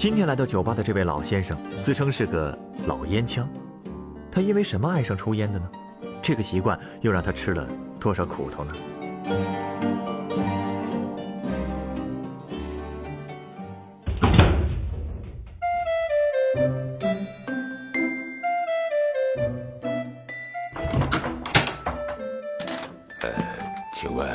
今天来到酒吧的这位老先生，自称是个老烟枪。他因为什么爱上抽烟的呢？这个习惯又让他吃了多少苦头呢？请问，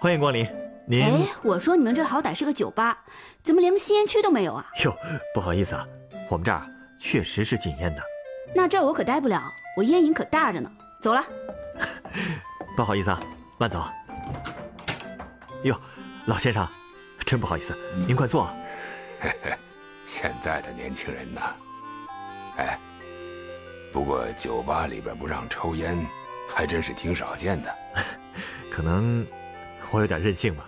欢迎光临，您哎，我说你们这好歹是个酒吧，怎么连个吸烟区都没有啊？哟，不好意思啊，我们这儿确实是禁烟的。那这儿我可待不了，我烟瘾可大着呢。走了，不好意思啊，慢走。哟，老先生，真不好意思，您快坐。现在的年轻人呐，哎，不过酒吧里边不让抽烟，还真是挺少见的。可能我有点任性吧。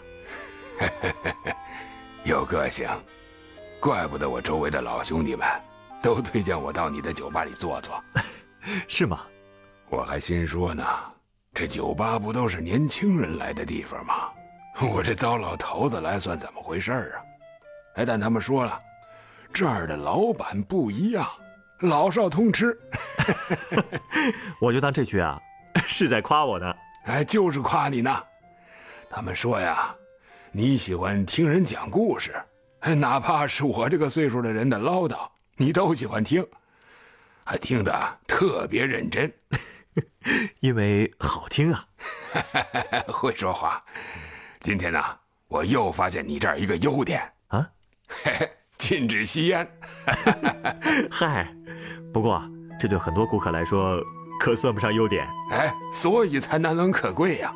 有个性，怪不得我周围的老兄弟们都推荐我到你的酒吧里坐坐。是吗？我还心说呢，这酒吧不都是年轻人来的地方吗？我这糟老头子来算怎么回事啊？哎，但他们说了，这儿的老板不一样，老少通吃。我就当这句啊，是在夸我呢。哎，就是夸你呢。他们说呀，你喜欢听人讲故事，哪怕是我这个岁数的人的唠叨，你都喜欢听，还听得特别认真。因为好听啊，会说话。今天呢，我又发现你这儿一个优点啊，嘿嘿，禁止吸烟。嗨，不过这对很多顾客来说可算不上优点。哎，所以才难能可贵呀，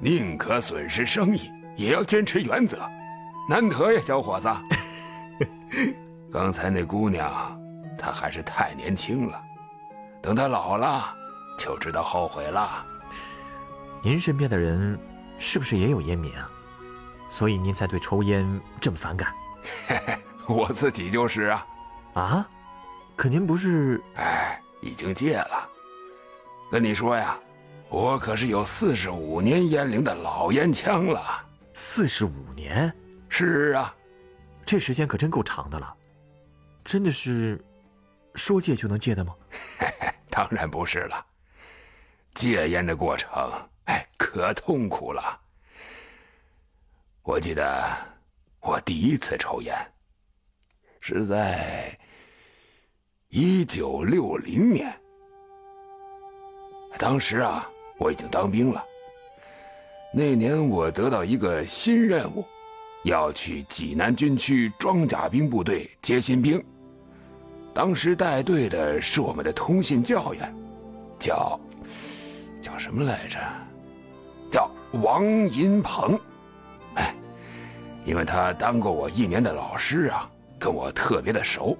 宁可损失生意，也要坚持原则，难得呀，小伙子。刚才那姑娘，她还是太年轻了，等她老了。就知道后悔了。您身边的人是不是也有烟民啊？所以您才对抽烟这么反感？嘿嘿，我自己就是啊。啊？可您不是……哎，已经戒了。跟你说呀，我可是有四十五年烟龄的老烟枪了。四十五年？是啊，这时间可真够长的了。真的是说戒就能戒的吗？当然不是了。戒烟的过程，哎，可痛苦了。我记得我第一次抽烟是在一九六零年，当时啊，我已经当兵了。那年我得到一个新任务，要去济南军区装甲兵部队接新兵。当时带队的是我们的通信教员，叫。叫什么来着？叫王银鹏。哎，因为他当过我一年的老师啊，跟我特别的熟，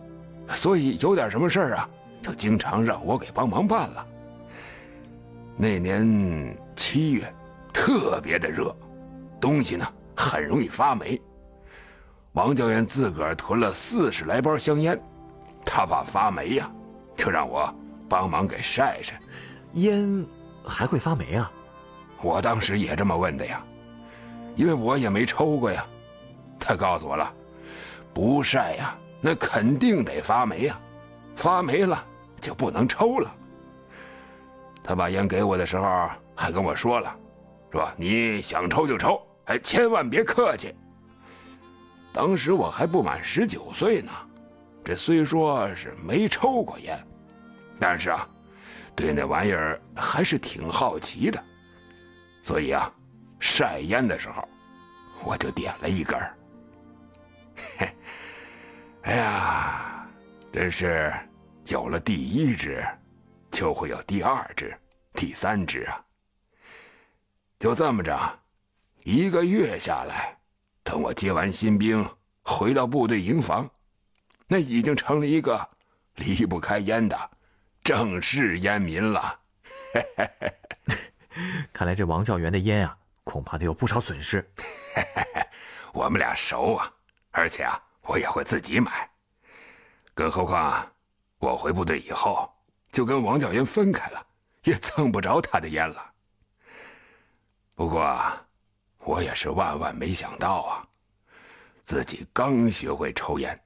所以有点什么事儿啊，就经常让我给帮忙办了。那年七月，特别的热，东西呢很容易发霉。王教员自个儿囤了四十来包香烟，他怕发霉呀，就让我帮忙给晒晒烟。还会发霉啊！我当时也这么问的呀，因为我也没抽过呀。他告诉我了，不晒呀，那肯定得发霉呀，发霉了就不能抽了。他把烟给我的时候还跟我说了，说你想抽就抽，哎，千万别客气。当时我还不满十九岁呢，这虽说是没抽过烟，但是啊。对那玩意儿还是挺好奇的，所以啊，晒烟的时候，我就点了一根。哎呀，真是有了第一支，就会有第二支、第三支啊。就这么着，一个月下来，等我接完新兵回到部队营房，那已经成了一个离不开烟的，正式烟民了。看来这王教员的烟啊，恐怕得有不少损失。我们俩熟啊，而且啊，我也会自己买。更何况，我回部队以后就跟王教员分开了，也蹭不着他的烟了。不过，我也是万万没想到啊，自己刚学会抽烟，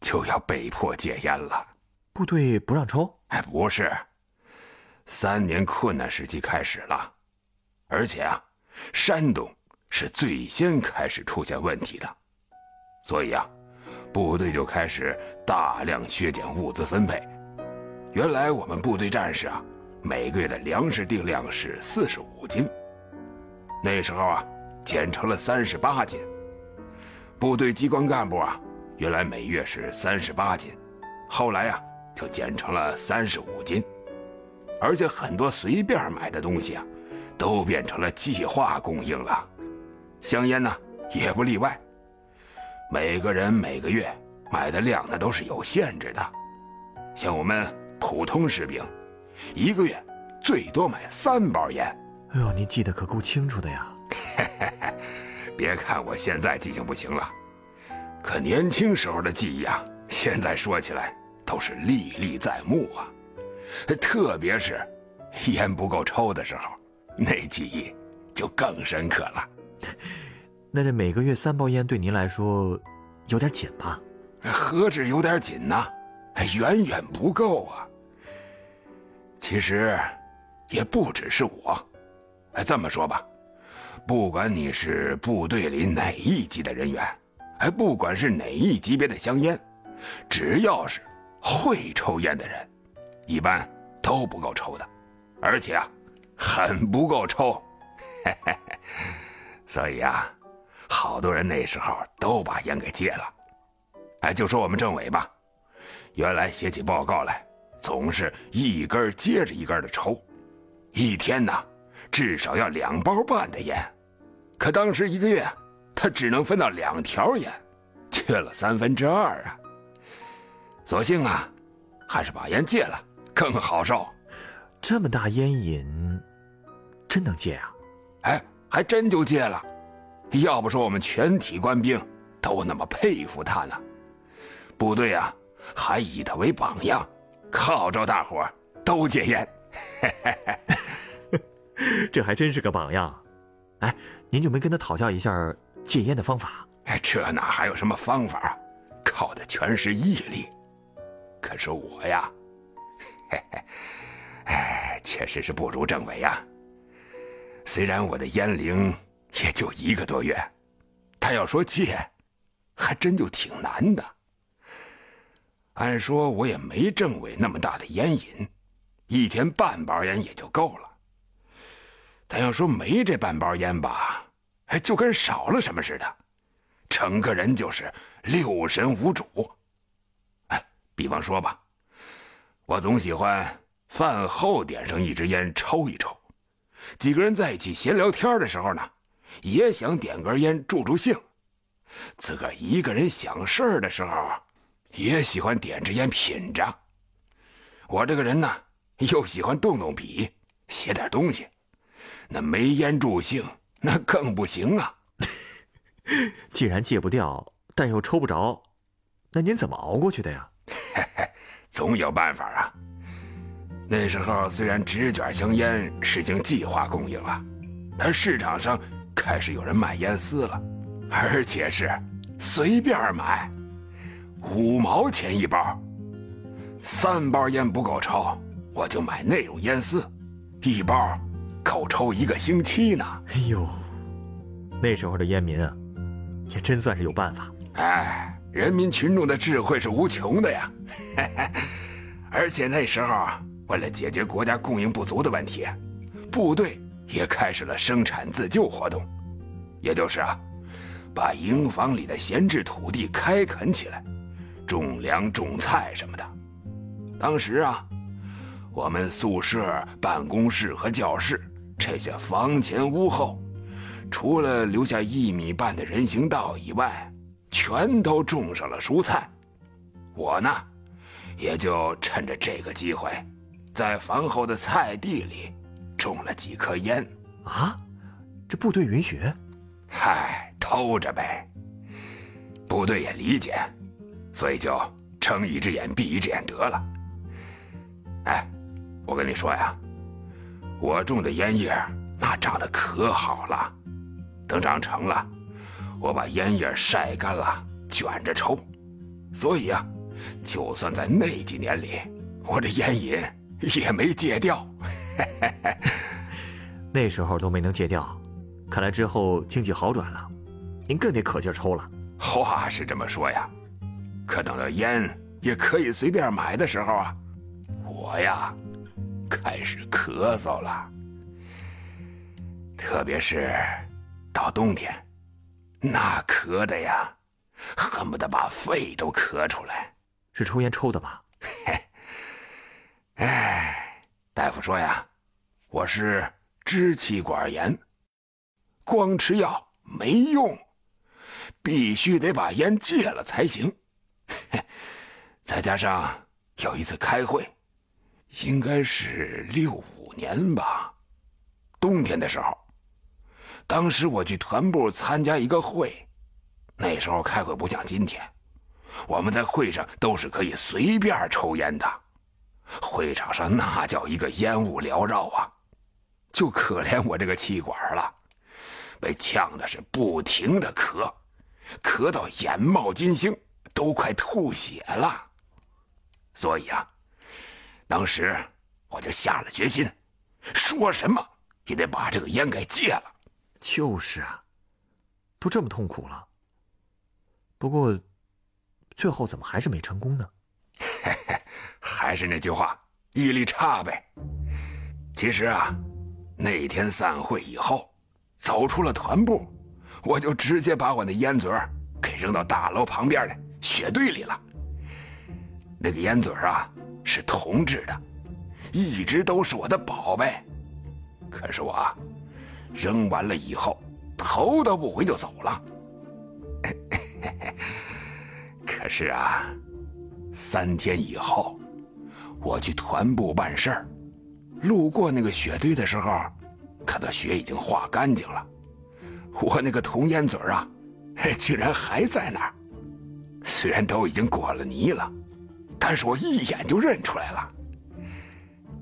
就要被迫戒烟了。部队不让抽？哎，不是，三年困难时期开始了，而且啊，山东是最先开始出现问题的，所以啊，部队就开始大量削减物资分配。原来我们部队战士啊，每个月的粮食定量是四十五斤，那时候啊，减成了三十八斤。部队机关干部啊，原来每月是三十八斤，后来呀。就减成了三十五斤，而且很多随便买的东西啊，都变成了计划供应了。香烟呢，也不例外。每个人每个月买的量那都是有限制的。像我们普通士兵，一个月最多买三包烟。哎呦，您记得可够清楚的呀！别看我现在记性不行了，可年轻时候的记忆啊，现在说起来。都是历历在目啊，特别是烟不够抽的时候，那记忆就更深刻了。那这每个月三包烟对您来说有点紧吧？何止有点紧呢，远远不够啊。其实也不只是我，哎这么说吧，不管你是部队里哪一级的人员，哎，不管是哪一级别的香烟，只要是。会抽烟的人，一般都不够抽的，而且啊，很不够抽。所以啊，好多人那时候都把烟给戒了。哎，就说我们政委吧，原来写起报告来，总是一根接着一根的抽，一天呢，至少要两包半的烟。可当时一个月，他只能分到两条烟，缺了三分之二啊。索性啊，还是把烟戒了，更好受。这么大烟瘾，真能戒啊？哎，还真就戒了。要不说我们全体官兵都那么佩服他呢。部队啊，还以他为榜样，号召大伙都戒烟。这还真是个榜样。哎，您就没跟他讨教一下戒烟的方法？哎，这哪还有什么方法？靠的全是毅力。可是我呀，嘿嘿，哎，确实是不如政委呀。虽然我的烟龄也就一个多月，他要说戒，还真就挺难的。按说我也没政委那么大的烟瘾，一天半包烟也就够了。咱要说没这半包烟吧，就跟少了什么似的，整个人就是六神无主。哎比方说吧，我总喜欢饭后点上一支烟抽一抽，几个人在一起闲聊天的时候呢，也想点根烟助助兴。自个儿一个人想事儿的时候，也喜欢点支烟品着。我这个人呢，又喜欢动动笔写点东西，那没烟助兴那更不行啊。既然戒不掉，但又抽不着，那您怎么熬过去的呀？嘿嘿，总有办法啊。那时候虽然纸卷香烟是经计划供应了，但市场上开始有人卖烟丝了，而且是随便买，五毛钱一包。三包烟不够抽，我就买那种烟丝，一包够抽一个星期呢。哎呦，那时候的烟民啊，也真算是有办法。哎。人民群众的智慧是无穷的呀，而且那时候为了解决国家供应不足的问题，部队也开始了生产自救活动，也就是啊，把营房里的闲置土地开垦起来，种粮种菜什么的。当时啊，我们宿舍、办公室和教室这些房前屋后，除了留下一米半的人行道以外，全都种上了蔬菜，我呢，也就趁着这个机会，在房后的菜地里种了几颗烟。啊，这部队允许？嗨，偷着呗。部队也理解，所以就睁一只眼闭一只眼得了。哎，我跟你说呀，我种的烟叶那长得可好了，等长成了，我把烟叶晒干了卷着抽，所以啊，就算在那几年里，我这烟瘾也没戒掉。那时候都没能戒掉，看来之后经济好转了，您更得可劲抽了。话是这么说呀，可等到烟也可以随便买的时候啊，我呀开始咳嗽了，特别是到冬天，那咳的呀，恨不得把肺都咳出来。是抽烟抽的吧？哎，大夫说呀，我是。支气管炎，光吃药没用，必须得把烟戒了才行。再加上有一次开会，应该是六五年吧，冬天的时候，当时我去团部参加一个会，那时候开会不像今天，我们在会上都是可以随便抽烟的，会场上那叫一个烟雾缭绕啊。就可怜我这个气管了，被呛的是不停的咳，咳到眼冒金星，都快吐血了。所以啊，当时我就下了决心，说什么也得把这个烟给戒了。就是啊，都这么痛苦了。不过，最后怎么还是没成功呢？还是那句话，毅力差呗。其实啊。那天散会以后，走出了团部，我就直接把我那烟嘴儿给扔到大楼旁边的雪堆里了。那个烟嘴啊是铜制的，一直都是我的宝贝。可是我扔完了以后，头都不回就走了。可是啊，三天以后，我去团部办事儿。路过那个雪堆的时候，看到雪已经化干净了，我那个铜烟嘴啊，竟然还在那儿。虽然都已经裹了泥了，但是我一眼就认出来了。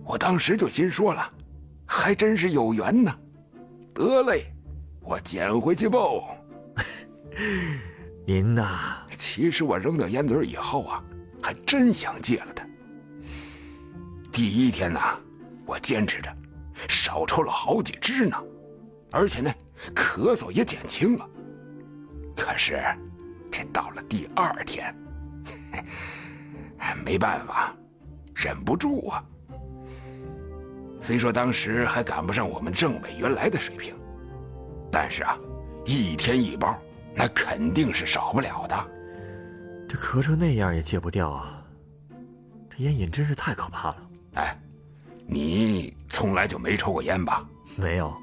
我当时就心说了，还真是有缘呢。得嘞，我捡回去吧。您呐，其实我扔掉烟嘴以后啊，还真想戒了它。第一天呢。我坚持着，少抽了好几支呢，而且呢，咳嗽也减轻了。可是，这到了第二天，没办法，忍不住啊。虽说当时还赶不上我们政委原来的水平，但是啊，一天一包，那肯定是少不了的。这咳成那样也戒不掉啊！这烟瘾真是太可怕了。哎。你从来就没抽过烟吧？没有，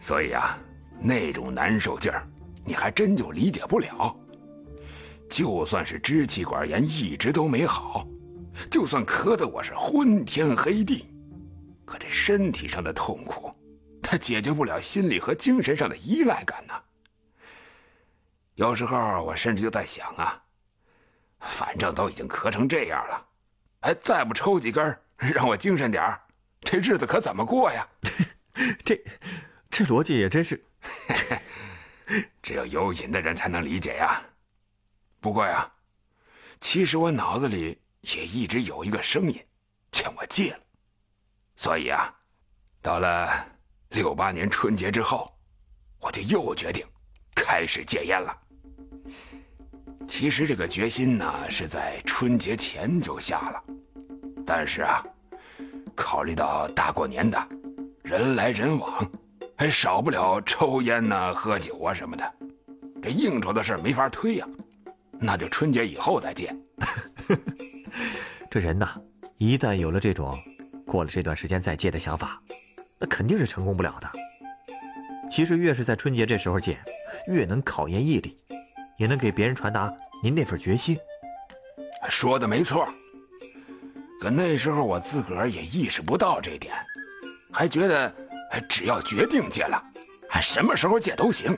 所以啊，那种难受劲儿，你还真就理解不了。就算是支气管炎一直都没好，就算咳得我是昏天黑地，可这身体上的痛苦，它解决不了心理和精神上的依赖感呢。有时候我甚至就在想啊，反正都已经咳成这样了，哎，再不抽几根让我精神点儿，这日子可怎么过呀？这，这逻辑也真是，只有有瘾的人才能理解呀。不过呀，其实我脑子里也一直有一个声音，劝我戒了。所以啊，到了六八年春节之后，我就又决定开始戒烟了。其实这个决心呢，是在春节前就下了。但是啊，考虑到大过年的，人来人往，还少不了抽烟呐、喝酒啊什么的，这应酬的事没法推呀，那就春节以后再见。这人呐，一旦有了这种过了这段时间再借的想法，那肯定是成功不了的。其实越是在春节这时候借，越能考验毅力，也能给别人传达您那份决心。说的没错。可那时候我自个儿也意识不到这点，还觉得只要决定借了，什么时候借都行。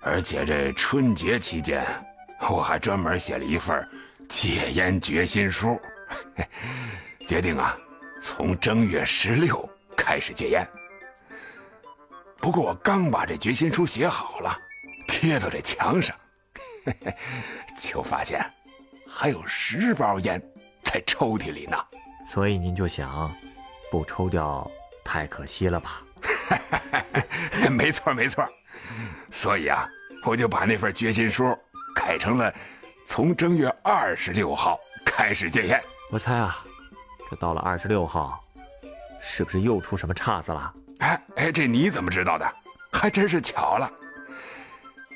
而且这春节期间，我还专门写了一份戒烟决心书，决定啊，从正月十六开始戒烟。不过我刚把这决心书写好了，贴到这墙上，就发现还有十包烟。在抽屉里呢，所以您就想，不抽掉太可惜了吧？没 错没错，所以啊，我就把那份决心书改成了从正月二十六号开始戒烟。我猜啊，这到了二十六号，是不是又出什么岔子了？哎哎，这你怎么知道的？还真是巧了。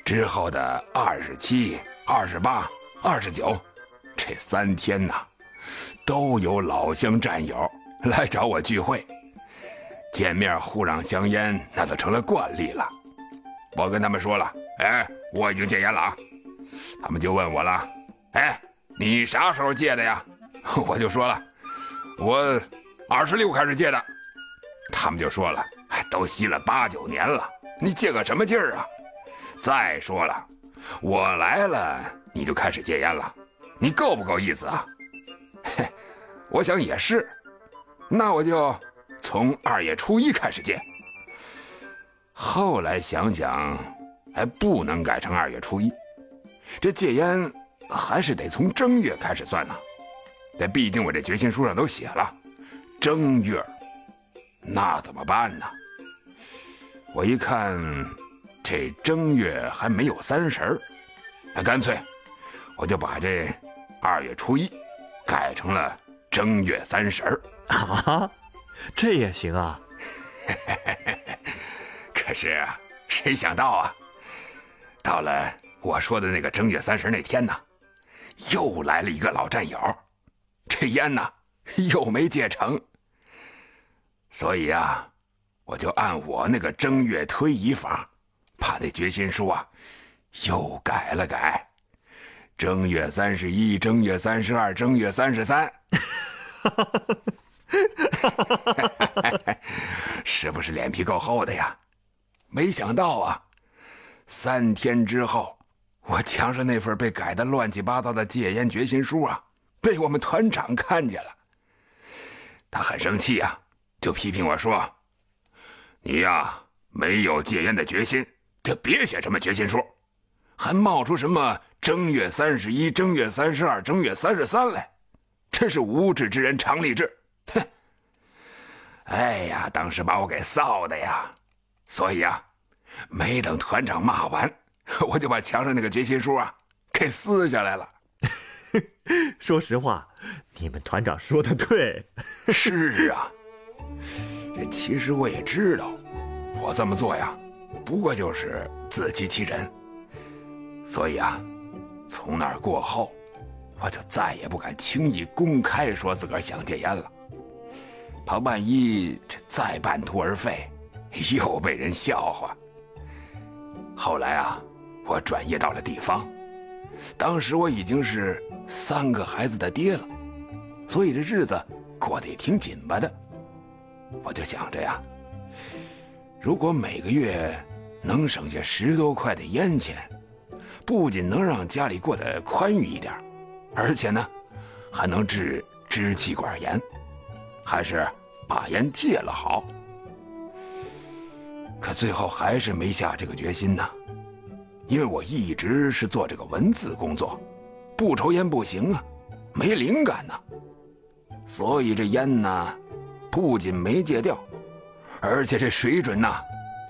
之后的二十七、二十八、二十九，这三天呢。都有老乡战友来找我聚会，见面互让香烟，那都成了惯例了。我跟他们说了，哎，我已经戒烟了啊。他们就问我了，哎，你啥时候戒的呀？我就说了，我二十六开始戒的。他们就说了，都吸了八九年了，你戒个什么劲儿啊？再说了，我来了你就开始戒烟了，你够不够意思啊？嘿，我想也是，那我就从二月初一开始戒。后来想想，还不能改成二月初一，这戒烟还是得从正月开始算呢。这毕竟我这决心书上都写了，正月，那怎么办呢？我一看，这正月还没有三十儿，那干脆我就把这二月初一。改成了正月三十儿啊，这也行啊。可是谁想到啊，到了我说的那个正月三十那天呢，又来了一个老战友，这烟呢又没戒成。所以啊，我就按我那个正月推移法，把那决心书啊又改了改。正月三十一，正月三十二，正月三十三 是不是脸皮够厚的呀？没想到啊，三天之后，我墙上那份被改的乱七八糟的戒烟决心书啊，被我们团长看见了。他很生气呀，就批评我说：“你呀，没有戒烟的决心，就别写什么决心书，还冒出什么。”正月三十一，正月三十二，正月三十三来，真是无知之人常立志。哼！哎呀，当时把我给臊的呀！所以啊，没等团长骂完，我就把墙上那个决心书啊给撕下来了。说实话，你们团长说的对。是啊，这其实我也知道，我这么做呀，不过就是自欺欺人。所以啊。从那儿过后，我就再也不敢轻易公开说自个儿想戒烟了，怕万一这再半途而废，又被人笑话。后来啊，我转业到了地方，当时我已经是三个孩子的爹了，所以这日子过得也挺紧巴的。我就想着呀，如果每个月能省下十多块的烟钱。不仅能让家里过得宽裕一点，而且呢，还能治支气管炎，还是把烟戒了好。可最后还是没下这个决心呢，因为我一直是做这个文字工作，不抽烟不行啊，没灵感呢。所以这烟呢，不仅没戒掉，而且这水准呐，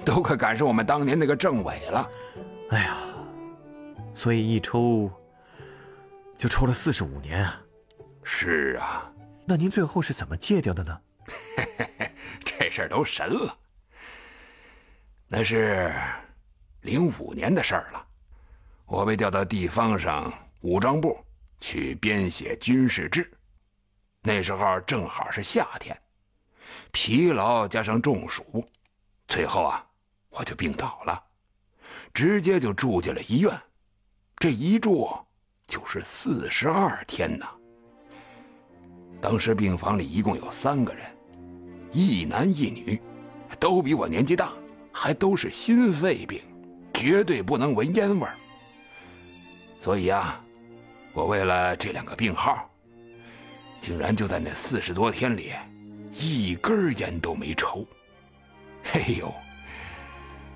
都快赶上我们当年那个政委了。哎呀！所以一抽就抽了四十五年啊！是啊，那您最后是怎么戒掉的呢？嘿嘿嘿这事儿都神了。那是零五年的事儿了，我被调到地方上武装部去编写军事志。那时候正好是夏天，疲劳加上中暑，最后啊，我就病倒了，直接就住进了医院。这一住就是四十二天呐。当时病房里一共有三个人，一男一女，都比我年纪大，还都是心肺病，绝对不能闻烟味儿。所以啊，我为了这两个病号，竟然就在那四十多天里，一根烟都没抽。嘿呦，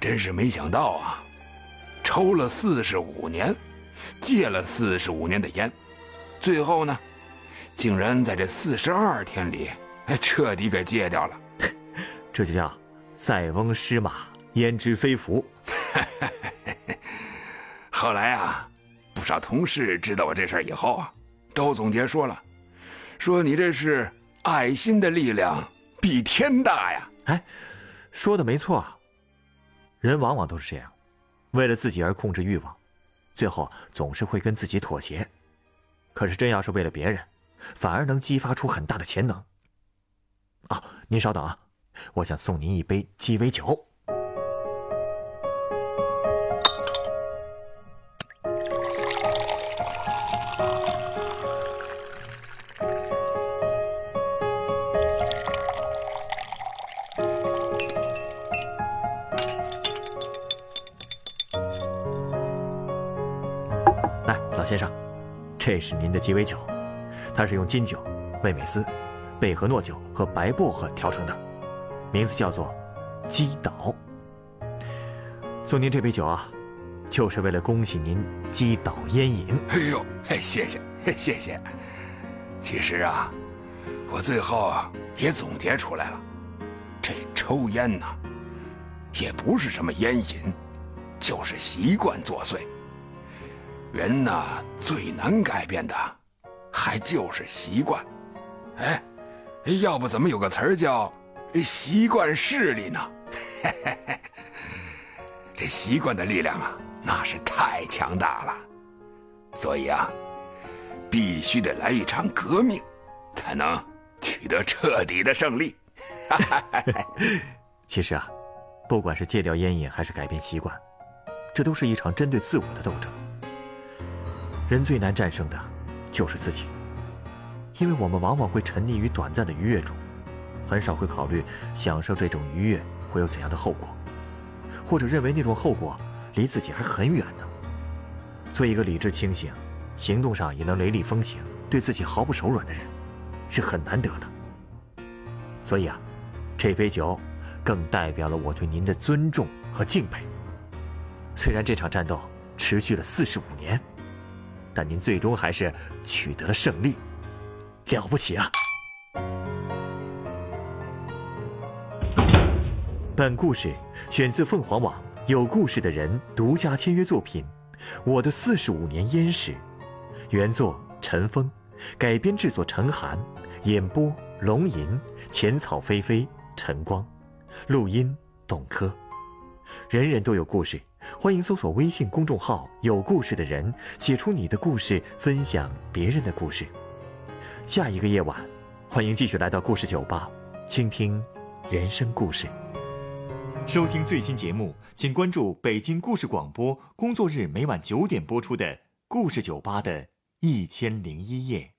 真是没想到啊！抽了四十五年，戒了四十五年的烟，最后呢？竟然在这四十二天里，彻底给戒掉了，这就叫塞翁失马焉知非福。后来啊，不少同事知道我这事以后啊，都总结说了，说你这是爱心的力量比天大呀！哎，说的没错啊。人往往都是这样，为了自己而控制欲望，最后总是会跟自己妥协。可是真要是为了别人，反而能激发出很大的潜能。啊，您稍等啊，我想送您一杯鸡尾酒。这是您的鸡尾酒。它是用金酒、味美思、贝和诺酒和白薄荷调成的，名字叫做“击倒”。送您这杯酒啊，就是为了恭喜您击倒烟瘾。哎呦，嘿，谢谢，谢谢。其实啊，我最后也总结出来了，这抽烟呢，也不是什么烟瘾，就是习惯作祟。人呢，最难改变的。还就是习惯，哎，要不怎么有个词儿叫“习惯势力”呢？这习惯的力量啊，那是太强大了，所以啊，必须得来一场革命，才能取得彻底的胜利。其实啊，不管是戒掉烟瘾还是改变习惯，这都是一场针对自我的斗争。人最难战胜的。就是自己，因为我们往往会沉溺于短暂的愉悦中，很少会考虑享受这种愉悦会有怎样的后果，或者认为那种后果离自己还很远呢。做一个理智清醒、行动上也能雷厉风行、对自己毫不手软的人，是很难得的。所以啊，这杯酒更代表了我对您的尊重和敬佩。虽然这场战斗持续了四十五年。但您最终还是取得了胜利，了不起啊！本故事选自凤凰网有故事的人独家签约作品《我的四十五年烟史》，原作陈峰，改编制作陈寒，演播龙吟、浅草菲菲、陈光，录音董珂。人人都有故事。欢迎搜索微信公众号“有故事的人”，写出你的故事，分享别人的故事。下一个夜晚，欢迎继续来到故事酒吧，倾听人生故事。收听最新节目，请关注北京故事广播，工作日每晚九点播出的《故事酒吧》的一千零一夜。